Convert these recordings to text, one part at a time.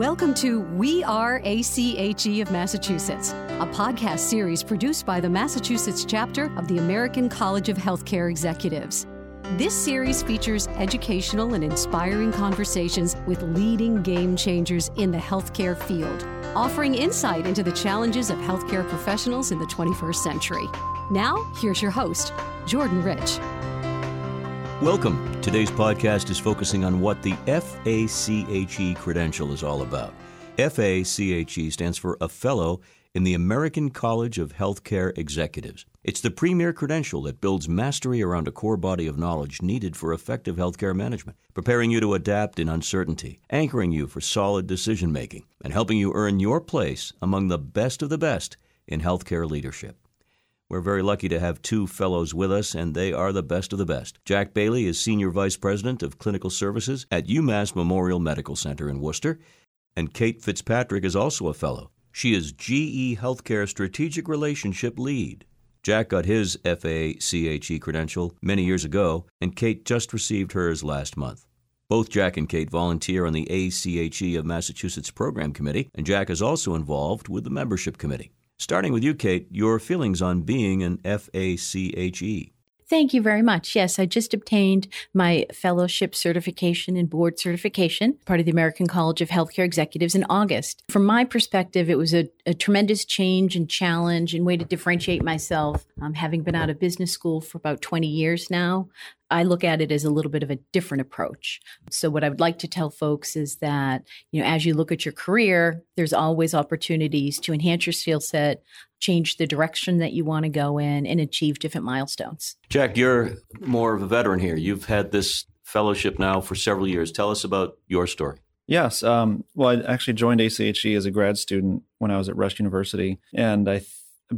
Welcome to We Are ACHE of Massachusetts, a podcast series produced by the Massachusetts chapter of the American College of Healthcare Executives. This series features educational and inspiring conversations with leading game changers in the healthcare field, offering insight into the challenges of healthcare professionals in the 21st century. Now, here's your host, Jordan Rich. Welcome. Today's podcast is focusing on what the FACHE credential is all about. FACHE stands for a Fellow in the American College of Healthcare Executives. It's the premier credential that builds mastery around a core body of knowledge needed for effective healthcare management, preparing you to adapt in uncertainty, anchoring you for solid decision making, and helping you earn your place among the best of the best in healthcare leadership. We're very lucky to have two fellows with us, and they are the best of the best. Jack Bailey is Senior Vice President of Clinical Services at UMass Memorial Medical Center in Worcester, and Kate Fitzpatrick is also a fellow. She is GE Healthcare Strategic Relationship Lead. Jack got his FACHE credential many years ago, and Kate just received hers last month. Both Jack and Kate volunteer on the ACHE of Massachusetts Program Committee, and Jack is also involved with the Membership Committee. Starting with you, Kate, your feelings on being an FACHE. Thank you very much. Yes, I just obtained my fellowship certification and board certification, part of the American College of Healthcare Executives in August. From my perspective, it was a, a tremendous change and challenge and way to differentiate myself. Um, having been out of business school for about 20 years now, I look at it as a little bit of a different approach. So what I would like to tell folks is that, you know, as you look at your career, there's always opportunities to enhance your skill set, change the direction that you want to go in and achieve different milestones. Jack, you're more of a veteran here. You've had this fellowship now for several years. Tell us about your story. Yes. Um, well, I actually joined ACHE as a grad student when I was at Rush University, and I th-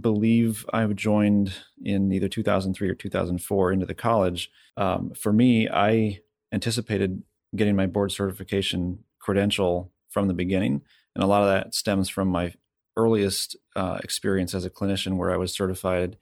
believe I joined in either 2003 or 2004 into the college. Um, for me, I anticipated getting my board certification credential from the beginning. And a lot of that stems from my earliest uh, experience as a clinician where I was certified,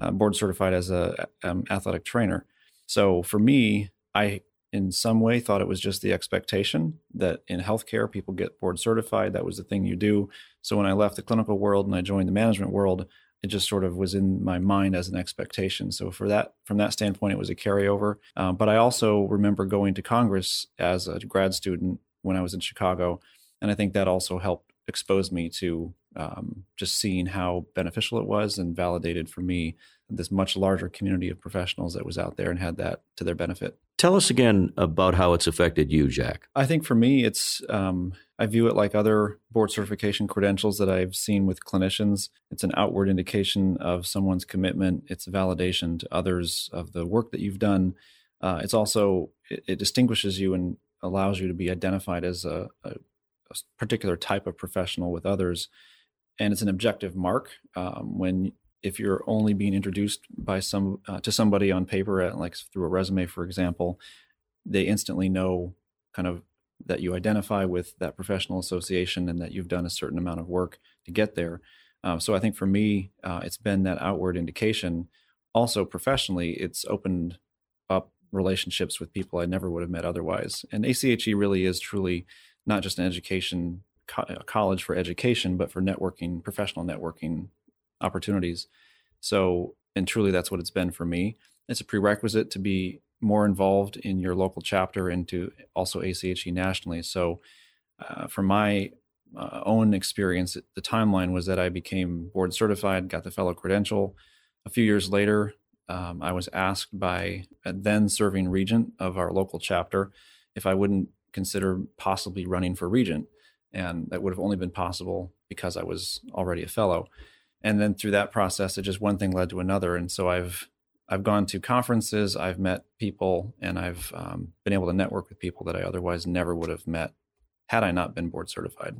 uh, board certified as a um, athletic trainer. So for me, I in some way thought it was just the expectation that in healthcare people get board certified. That was the thing you do. So when I left the clinical world and I joined the management world, it just sort of was in my mind as an expectation. So for that, from that standpoint, it was a carryover. Uh, but I also remember going to Congress as a grad student when I was in Chicago, and I think that also helped expose me to um, just seeing how beneficial it was and validated for me this much larger community of professionals that was out there and had that to their benefit. Tell us again about how it's affected you, Jack. I think for me, it's um, I view it like other board certification credentials that I've seen with clinicians. It's an outward indication of someone's commitment. It's validation to others of the work that you've done. Uh, it's also it, it, distinguishes you and allows you to be identified as a, a, a particular type of professional with others and it's an objective mark um, when if you're only being introduced by some uh, to somebody on paper at, like through a resume for example they instantly know kind of that you identify with that professional association and that you've done a certain amount of work to get there. Um, so i think for me uh, it's been that outward indication. Also professionally it's opened up relationships with people i never would have met otherwise. And ACHE really is truly not just an education co- college for education, but for networking, professional networking opportunities. So, and truly, that's what it's been for me. It's a prerequisite to be more involved in your local chapter and to also ACHE nationally. So, uh, from my uh, own experience, the timeline was that I became board certified, got the fellow credential. A few years later, um, I was asked by a then serving regent of our local chapter if I wouldn't consider possibly running for regent and that would have only been possible because I was already a fellow. And then through that process, it just one thing led to another, and so I've I've gone to conferences, I've met people, and I've um, been able to network with people that I otherwise never would have met had I not been board certified.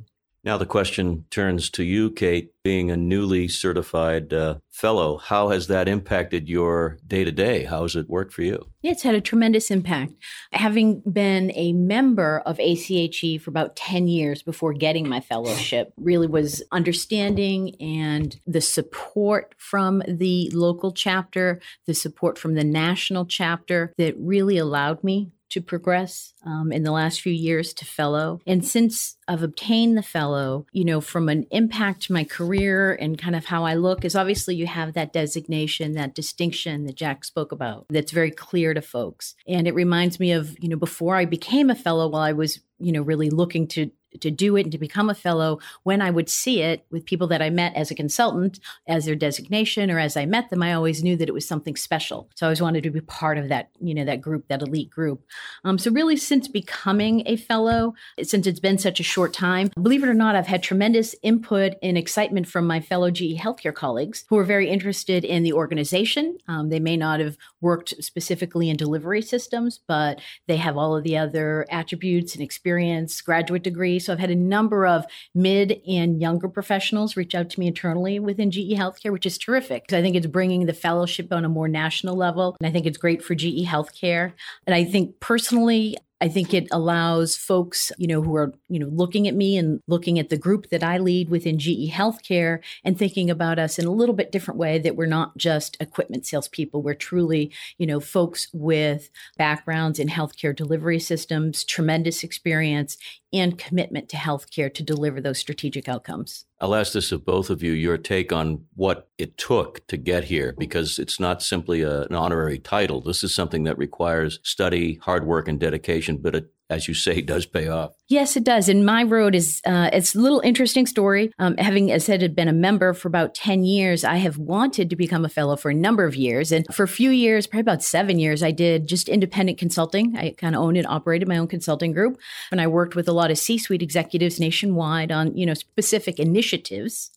Now, the question turns to you, Kate, being a newly certified uh, fellow. How has that impacted your day to day? How has it worked for you? It's had a tremendous impact. Having been a member of ACHE for about 10 years before getting my fellowship, really was understanding and the support from the local chapter, the support from the national chapter that really allowed me to progress um, in the last few years to fellow. And since I've obtained the fellow, you know, from an impact to my career and kind of how I look is obviously you have that designation, that distinction that Jack spoke about that's very clear to folks. And it reminds me of, you know, before I became a fellow, while I was you know really looking to to do it and to become a fellow when I would see it with people that I met as a consultant, as their designation, or as I met them, I always knew that it was something special. So I always wanted to be part of that, you know, that group, that elite group. Um, so really, since becoming a fellow, since it's been such a short time, believe it or not, I've had tremendous input and excitement from my fellow GE healthcare colleagues who are very interested in the organization. Um, they may not have worked specifically in delivery systems, but they have all of the other attributes and experience, graduate degrees so I've had a number of mid and younger professionals reach out to me internally within GE Healthcare, which is terrific. I think it's bringing the fellowship on a more national level. And I think it's great for GE Healthcare. And I think personally, I think it allows folks, you know, who are, you know, looking at me and looking at the group that I lead within GE Healthcare and thinking about us in a little bit different way that we're not just equipment salespeople. We're truly, you know, folks with backgrounds in healthcare delivery systems, tremendous experience and commitment to healthcare to deliver those strategic outcomes. I'll ask this of both of you your take on what it took to get here, because it's not simply a, an honorary title. This is something that requires study, hard work, and dedication, but it as you say, does pay off. Yes, it does. And my road is, uh, it's a little interesting story. Um, having, as said, had been a member for about 10 years, I have wanted to become a fellow for a number of years. And for a few years, probably about seven years, I did just independent consulting. I kind of owned and operated my own consulting group. And I worked with a lot of C-suite executives nationwide on, you know, specific initiatives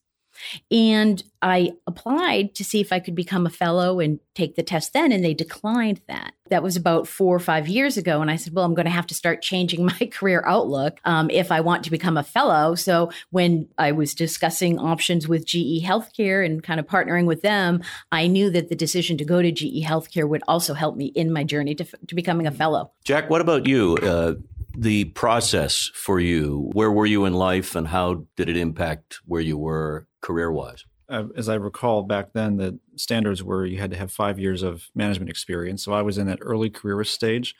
and I applied to see if I could become a fellow and take the test then, and they declined that. That was about four or five years ago. And I said, Well, I'm going to have to start changing my career outlook um, if I want to become a fellow. So when I was discussing options with GE Healthcare and kind of partnering with them, I knew that the decision to go to GE Healthcare would also help me in my journey to, to becoming a fellow. Jack, what about you? Uh, the process for you, where were you in life and how did it impact where you were career wise? Uh, as I recall back then, the standards were you had to have five years of management experience. So I was in that early career stage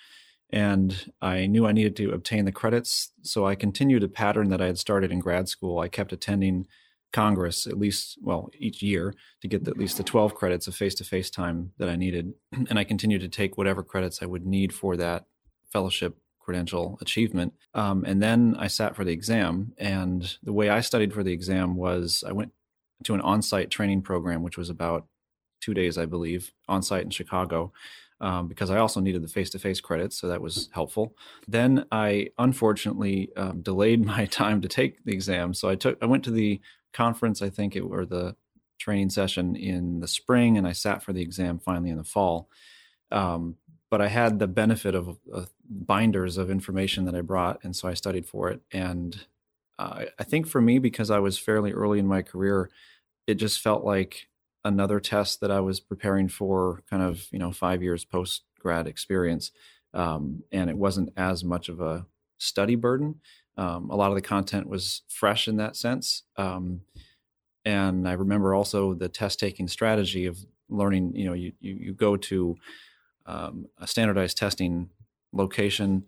and I knew I needed to obtain the credits. So I continued a pattern that I had started in grad school. I kept attending Congress at least, well, each year to get the, at least the 12 credits of face to face time that I needed. And I continued to take whatever credits I would need for that fellowship credential achievement. Um, and then I sat for the exam. And the way I studied for the exam was I went to an on site training program, which was about two days, I believe, on site in Chicago. Um, because I also needed the face to face credits, so that was helpful. Then I unfortunately um, delayed my time to take the exam, so I took I went to the conference, I think it or the training session in the spring, and I sat for the exam finally in the fall. Um, but I had the benefit of uh, binders of information that I brought, and so I studied for it. And uh, I think for me, because I was fairly early in my career, it just felt like another test that I was preparing for, kind of you know five years post grad experience, um, and it wasn't as much of a study burden. Um, a lot of the content was fresh in that sense. Um, and I remember also the test taking strategy of learning. You know, you you, you go to um, a standardized testing location,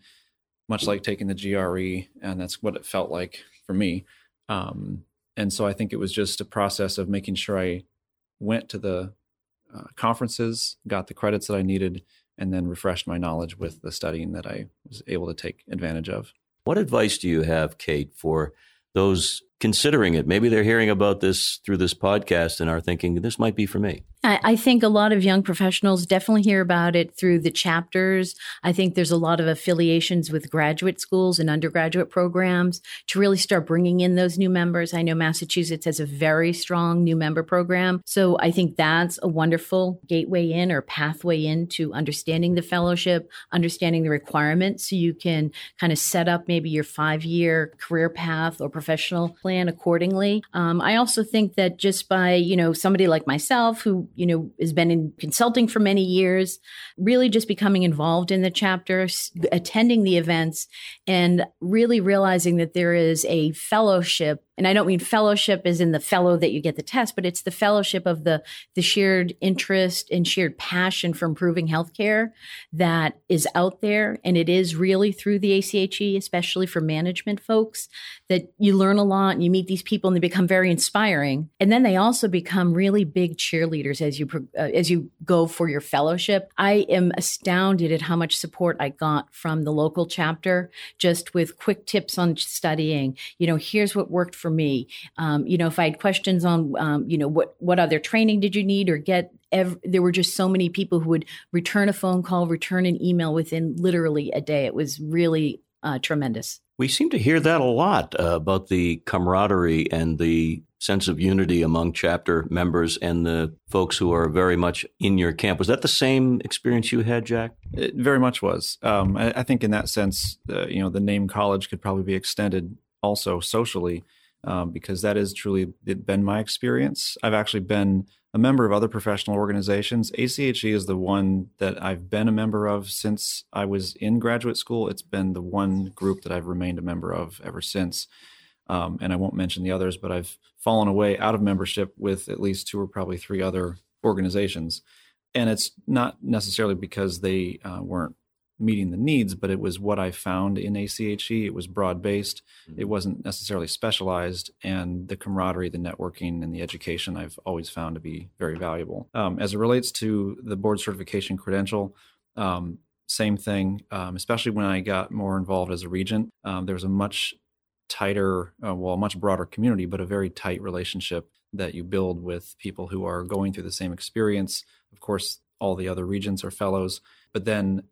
much like taking the GRE, and that's what it felt like for me. Um, and so I think it was just a process of making sure I went to the uh, conferences, got the credits that I needed, and then refreshed my knowledge with the studying that I was able to take advantage of. What advice do you have, Kate, for those considering it? Maybe they're hearing about this through this podcast and are thinking, this might be for me. I, think a lot of young professionals definitely hear about it through the chapters. I think there's a lot of affiliations with graduate schools and undergraduate programs to really start bringing in those new members. I know Massachusetts has a very strong new member program. So I think that's a wonderful gateway in or pathway into understanding the fellowship, understanding the requirements so you can kind of set up maybe your five year career path or professional plan accordingly. Um, I also think that just by, you know, somebody like myself who you know, has been in consulting for many years, really just becoming involved in the chapter, attending the events, and really realizing that there is a fellowship and I don't mean fellowship as in the fellow that you get the test, but it's the fellowship of the the shared interest and shared passion for improving healthcare that is out there, and it is really through the ACHE, especially for management folks, that you learn a lot and you meet these people and they become very inspiring, and then they also become really big cheerleaders as you uh, as you go for your fellowship. I am astounded at how much support I got from the local chapter, just with quick tips on studying. You know, here's what worked for me. Um, you know, if I had questions on, um, you know, what what other training did you need or get, ev- there were just so many people who would return a phone call, return an email within literally a day. It was really uh, tremendous. We seem to hear that a lot uh, about the camaraderie and the sense of unity among chapter members and the folks who are very much in your camp. Was that the same experience you had, Jack? It very much was. Um, I, I, think in that sense, uh, you know, the name college could probably be extended also socially um, because that is truly been my experience. I've actually been a member of other professional organizations. ACHE is the one that I've been a member of since I was in graduate school. It's been the one group that I've remained a member of ever since. Um, and I won't mention the others, but I've fallen away out of membership with at least two or probably three other organizations. And it's not necessarily because they uh, weren't meeting the needs, but it was what I found in ACHE. It was broad based, mm-hmm. it wasn't necessarily specialized, and the camaraderie, the networking, and the education I've always found to be very valuable. Um, as it relates to the board certification credential, um, same thing, um, especially when I got more involved as a regent. Um, there was a much tighter, uh, well, a much broader community, but a very tight relationship that you build with people who are going through the same experience. Of course, all the other regents are fellows, but then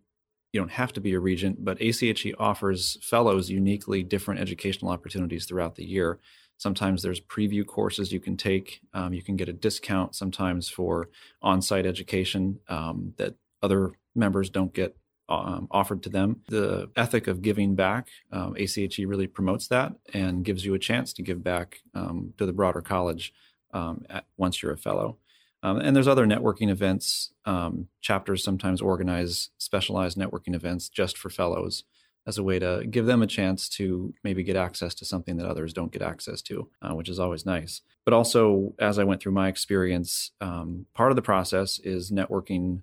you don't have to be a regent, but ACHE offers fellows uniquely different educational opportunities throughout the year. Sometimes there's preview courses you can take. Um, you can get a discount sometimes for on site education um, that other members don't get um, offered to them. The ethic of giving back, um, ACHE really promotes that and gives you a chance to give back um, to the broader college um, at, once you're a fellow. Um, and there's other networking events. Um, chapters sometimes organize specialized networking events just for fellows as a way to give them a chance to maybe get access to something that others don't get access to, uh, which is always nice. But also, as I went through my experience, um, part of the process is networking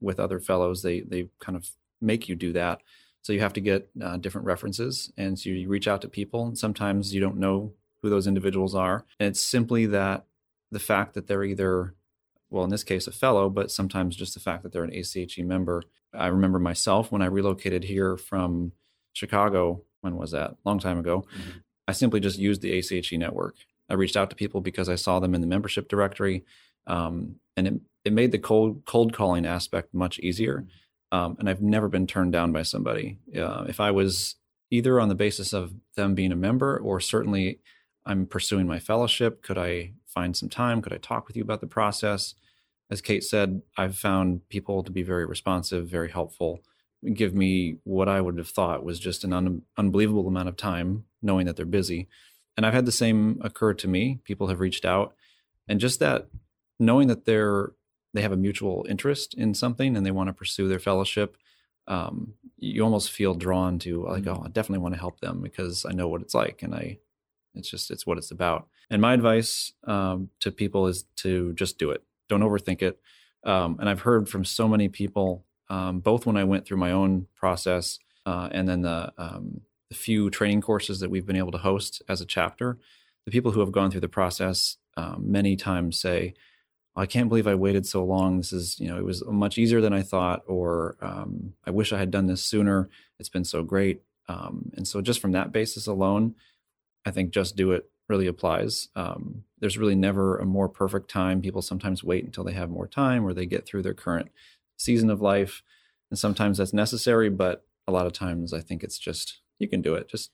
with other fellows. They they kind of make you do that. So you have to get uh, different references, and so you reach out to people. And sometimes you don't know who those individuals are. And it's simply that the fact that they're either well, in this case, a fellow, but sometimes just the fact that they're an ACHE member. I remember myself when I relocated here from Chicago, when was that? Long time ago. Mm-hmm. I simply just used the ACHE network. I reached out to people because I saw them in the membership directory. Um, and it, it made the cold, cold calling aspect much easier. Mm-hmm. Um, and I've never been turned down by somebody. Uh, if I was either on the basis of them being a member or certainly I'm pursuing my fellowship, could I find some time? Could I talk with you about the process? As Kate said, I've found people to be very responsive, very helpful, give me what I would have thought was just an un- unbelievable amount of time, knowing that they're busy. And I've had the same occur to me. People have reached out, and just that knowing that they're they have a mutual interest in something and they want to pursue their fellowship, um, you almost feel drawn to like, mm-hmm. oh, I definitely want to help them because I know what it's like, and I it's just it's what it's about. And my advice um, to people is to just do it. Don't overthink it. Um, and I've heard from so many people, um, both when I went through my own process uh, and then the, um, the few training courses that we've been able to host as a chapter. The people who have gone through the process um, many times say, I can't believe I waited so long. This is, you know, it was much easier than I thought, or um, I wish I had done this sooner. It's been so great. Um, and so, just from that basis alone, I think just do it really applies. Um, there's really never a more perfect time. People sometimes wait until they have more time or they get through their current season of life. And sometimes that's necessary, but a lot of times I think it's just, you can do it. Just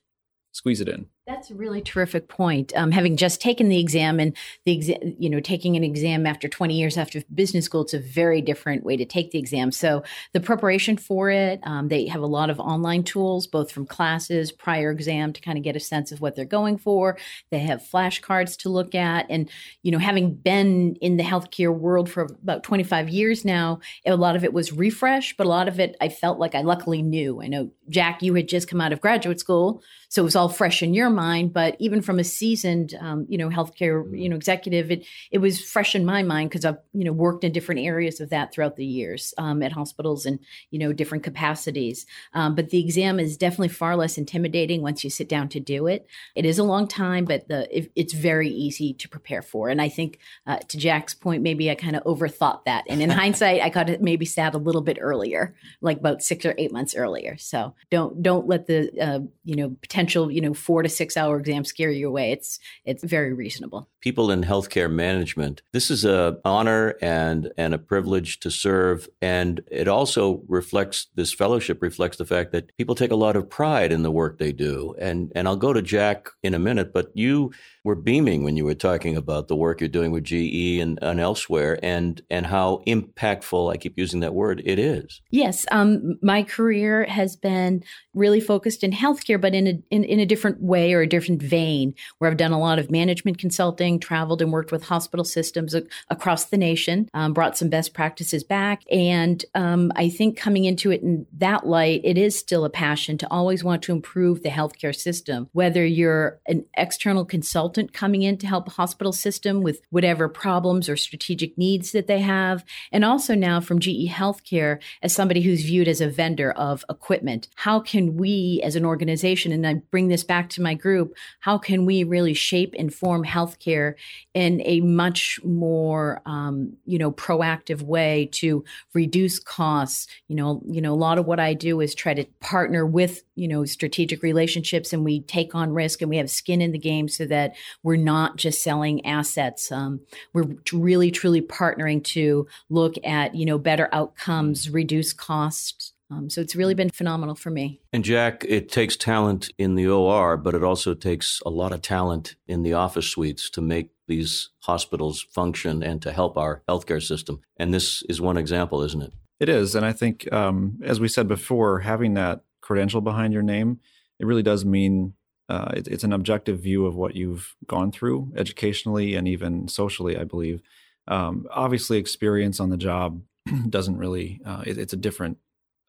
squeeze it in. That's a really terrific point. Um, having just taken the exam and the you know, taking an exam after 20 years after business school, it's a very different way to take the exam. So the preparation for it, um, they have a lot of online tools, both from classes, prior exam to kind of get a sense of what they're going for. They have flashcards to look at. And, you know, having been in the healthcare world for about 25 years now, a lot of it was refresh, but a lot of it I felt like I luckily knew. I know, Jack, you had just come out of graduate school. So it was all fresh in your mind mind, but even from a seasoned, um, you know, healthcare, you know, executive, it it was fresh in my mind because I've you know worked in different areas of that throughout the years um, at hospitals and you know different capacities. Um, but the exam is definitely far less intimidating once you sit down to do it. It is a long time, but the it, it's very easy to prepare for. And I think uh, to Jack's point, maybe I kind of overthought that, and in hindsight, I got it maybe sat a little bit earlier, like about six or eight months earlier. So don't don't let the uh, you know potential you know four to six hour exam scare you away. It's it's very reasonable. People in healthcare management, this is a honor and and a privilege to serve, and it also reflects this fellowship reflects the fact that people take a lot of pride in the work they do. And and I'll go to Jack in a minute, but you were beaming when you were talking about the work you're doing with GE and, and elsewhere, and and how impactful I keep using that word it is. Yes, um, my career has been really focused in healthcare, but in a in, in a different way or a different vein, where I've done a lot of management consulting, traveled and worked with hospital systems a- across the nation, um, brought some best practices back, and um, I think coming into it in that light, it is still a passion to always want to improve the healthcare system. Whether you're an external consultant coming in to help a hospital system with whatever problems or strategic needs that they have, and also now from GE Healthcare as somebody who's viewed as a vendor of equipment. How can we as an organization, and I bring this back to my group, how can we really shape and form healthcare in a much more, um, you know, proactive way to reduce costs? You know, you know, a lot of what I do is try to partner with, you know, strategic relationships, and we take on risk and we have skin in the game so that we're not just selling assets. Um, we're really, truly partnering to look at, you know, better outcomes, reduce costs. Um, so it's really been phenomenal for me. And Jack, it takes talent in the OR, but it also takes a lot of talent in the office suites to make these hospitals function and to help our healthcare system. And this is one example, isn't it? It is. And I think, um, as we said before, having that credential behind your name, it really does mean uh, it, it's an objective view of what you've gone through educationally and even socially, I believe. Um, obviously, experience on the job doesn't really, uh, it, it's a different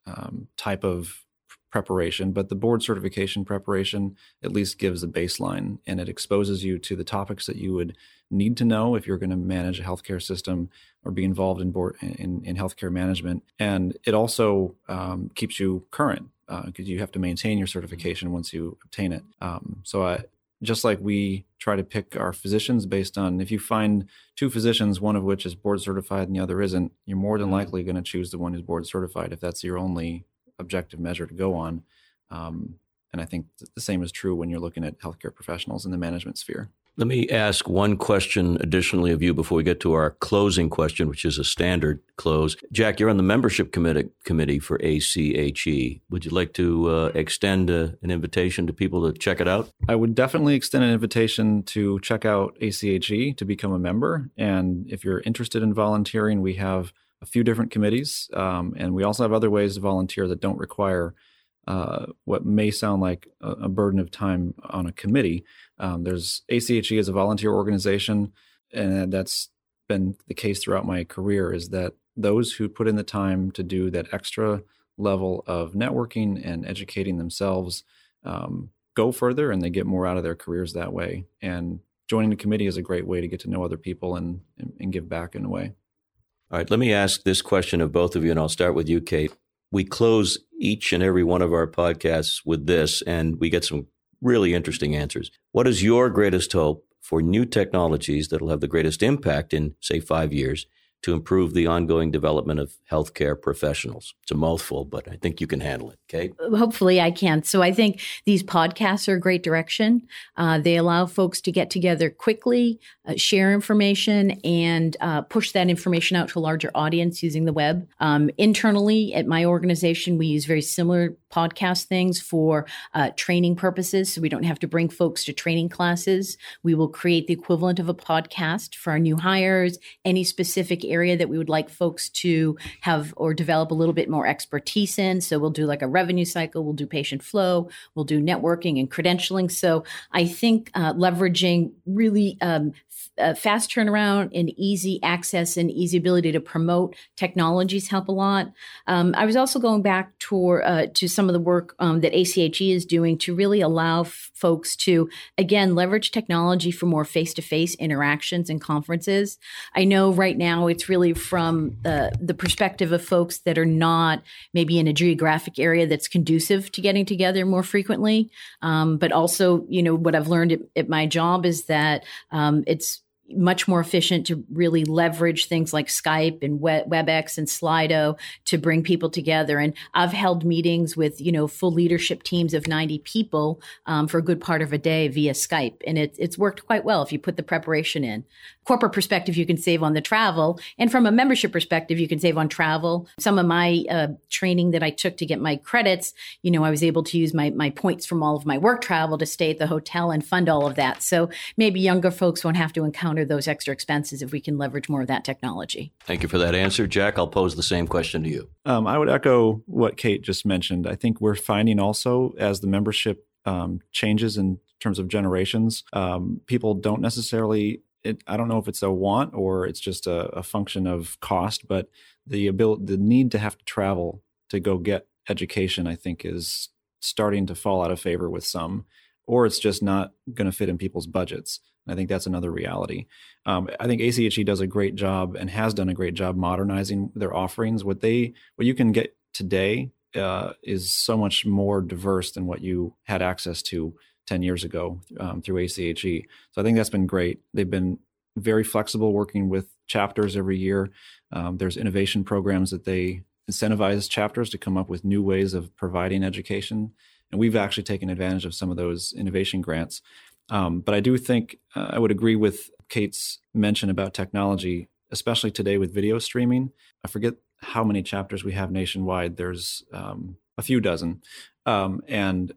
um, type of preparation, but the board certification preparation at least gives a baseline and it exposes you to the topics that you would need to know if you're going to manage a healthcare system or be involved in board in, in healthcare management. And it also um, keeps you current because uh, you have to maintain your certification once you obtain it. Um, so I, just like we try to pick our physicians based on if you find two physicians, one of which is board certified and the other isn't, you're more than likely going to choose the one who's board certified if that's your only objective measure to go on. Um, and I think the same is true when you're looking at healthcare professionals in the management sphere. Let me ask one question additionally of you before we get to our closing question, which is a standard close. Jack, you're on the membership committee, committee for ACHE. Would you like to uh, extend uh, an invitation to people to check it out? I would definitely extend an invitation to check out ACHE to become a member. And if you're interested in volunteering, we have a few different committees, um, and we also have other ways to volunteer that don't require uh, what may sound like a, a, burden of time on a committee. Um, there's ACHE is a volunteer organization, and that's been the case throughout my career. Is that those who put in the time to do that extra level of networking and educating themselves um, go further, and they get more out of their careers that way. And joining the committee is a great way to get to know other people and, and, and give back in a way. All right, let me ask this question of both of you, and I'll start with you, Kate. We close each and every one of our podcasts with this, and we get some really interesting answers. What is your greatest hope for new technologies that'll have the greatest impact in, say, five years? To improve the ongoing development of healthcare professionals. It's a mouthful, but I think you can handle it. Okay. Hopefully, I can. So I think these podcasts are a great direction. Uh, they allow folks to get together quickly, uh, share information, and uh, push that information out to a larger audience using the web. Um, internally at my organization, we use very similar podcast things for uh, training purposes. So we don't have to bring folks to training classes. We will create the equivalent of a podcast for our new hires, any specific area that we would like folks to have or develop a little bit more expertise in. So we'll do like a revenue cycle, we'll do patient flow, we'll do networking and credentialing. So I think uh, leveraging really um, uh, fast turnaround and easy access and easy ability to promote technologies help a lot. Um, I was also going back to, uh, to some some of the work um, that ACHE is doing to really allow f- folks to, again, leverage technology for more face to face interactions and conferences. I know right now it's really from the, the perspective of folks that are not maybe in a geographic area that's conducive to getting together more frequently. Um, but also, you know, what I've learned at, at my job is that um, it's much more efficient to really leverage things like Skype and WebEx and Slido to bring people together. And I've held meetings with, you know, full leadership teams of 90 people um, for a good part of a day via Skype. And it, it's worked quite well if you put the preparation in. Corporate perspective, you can save on the travel. And from a membership perspective, you can save on travel. Some of my uh, training that I took to get my credits, you know, I was able to use my, my points from all of my work travel to stay at the hotel and fund all of that. So maybe younger folks won't have to encounter those extra expenses if we can leverage more of that technology. Thank you for that answer. Jack, I'll pose the same question to you. Um, I would echo what Kate just mentioned. I think we're finding also as the membership um, changes in terms of generations, um, people don't necessarily. It, I don't know if it's a want or it's just a, a function of cost, but the ability, the need to have to travel to go get education, I think, is starting to fall out of favor with some, or it's just not going to fit in people's budgets. I think that's another reality. Um, I think ACHE does a great job and has done a great job modernizing their offerings. What they what you can get today uh, is so much more diverse than what you had access to 10 years ago um, through ACHE. So I think that's been great. They've been very flexible working with chapters every year. Um, there's innovation programs that they incentivize chapters to come up with new ways of providing education. And we've actually taken advantage of some of those innovation grants. Um, but I do think uh, I would agree with Kate's mention about technology, especially today with video streaming. I forget how many chapters we have nationwide. There's um, a few dozen. Um, and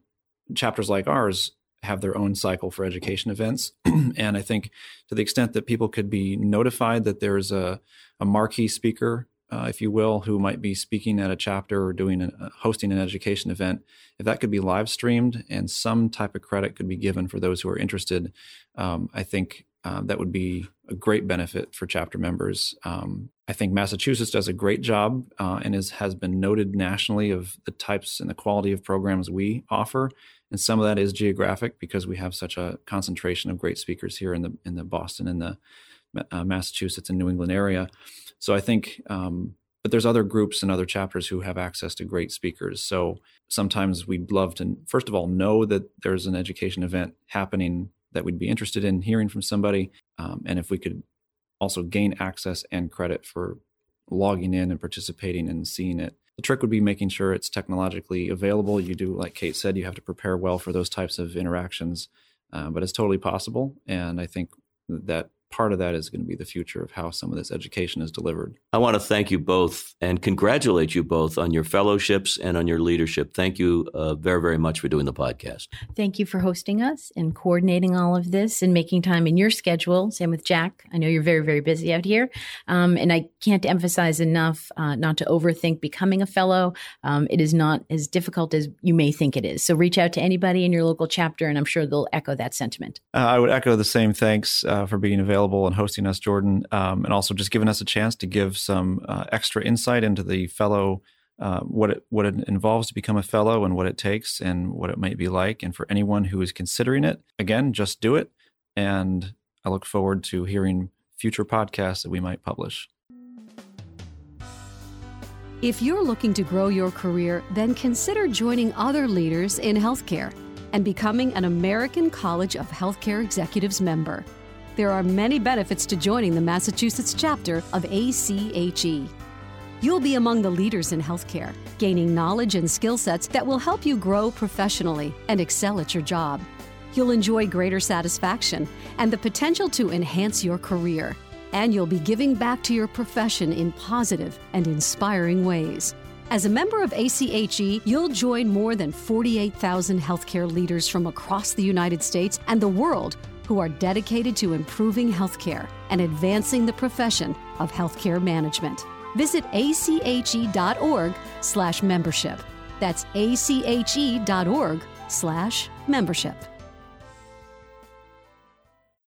chapters like ours have their own cycle for education events. and I think to the extent that people could be notified that there's a, a marquee speaker uh, if you will, who might be speaking at a chapter or doing a, hosting an education event, if that could be live streamed and some type of credit could be given for those who are interested, um, I think uh, that would be a great benefit for chapter members. Um, I think Massachusetts does a great job uh, and is, has been noted nationally of the types and the quality of programs we offer. And some of that is geographic because we have such a concentration of great speakers here in the in the Boston and the uh, Massachusetts and New England area. So I think, um, but there's other groups and other chapters who have access to great speakers. So sometimes we'd love to, first of all, know that there's an education event happening that we'd be interested in hearing from somebody. Um, and if we could also gain access and credit for logging in and participating and seeing it. The trick would be making sure it's technologically available. You do, like Kate said, you have to prepare well for those types of interactions, uh, but it's totally possible. And I think that part of that is going to be the future of how some of this education is delivered. I want to thank you both and congratulate you both on your fellowships and on your leadership. Thank you uh, very, very much for doing the podcast. Thank you for hosting us and coordinating all of this and making time in your schedule. Same with Jack. I know you're very, very busy out here. Um, and I can't emphasize enough uh, not to overthink becoming a fellow. Um, it is not as difficult as you may think it is. So reach out to anybody in your local chapter, and I'm sure they'll echo that sentiment. Uh, I would echo the same thanks uh, for being available available and hosting us, Jordan, um, and also just giving us a chance to give some uh, extra insight into the fellow, uh, what it what it involves to become a fellow and what it takes and what it might be like. And for anyone who is considering it, again, just do it. And I look forward to hearing future podcasts that we might publish. If you're looking to grow your career, then consider joining other leaders in healthcare and becoming an American College of Healthcare Executives member. There are many benefits to joining the Massachusetts chapter of ACHE. You'll be among the leaders in healthcare, gaining knowledge and skill sets that will help you grow professionally and excel at your job. You'll enjoy greater satisfaction and the potential to enhance your career. And you'll be giving back to your profession in positive and inspiring ways. As a member of ACHE, you'll join more than 48,000 healthcare leaders from across the United States and the world who are dedicated to improving healthcare and advancing the profession of healthcare management. Visit ache.org/membership. That's ache.org/membership.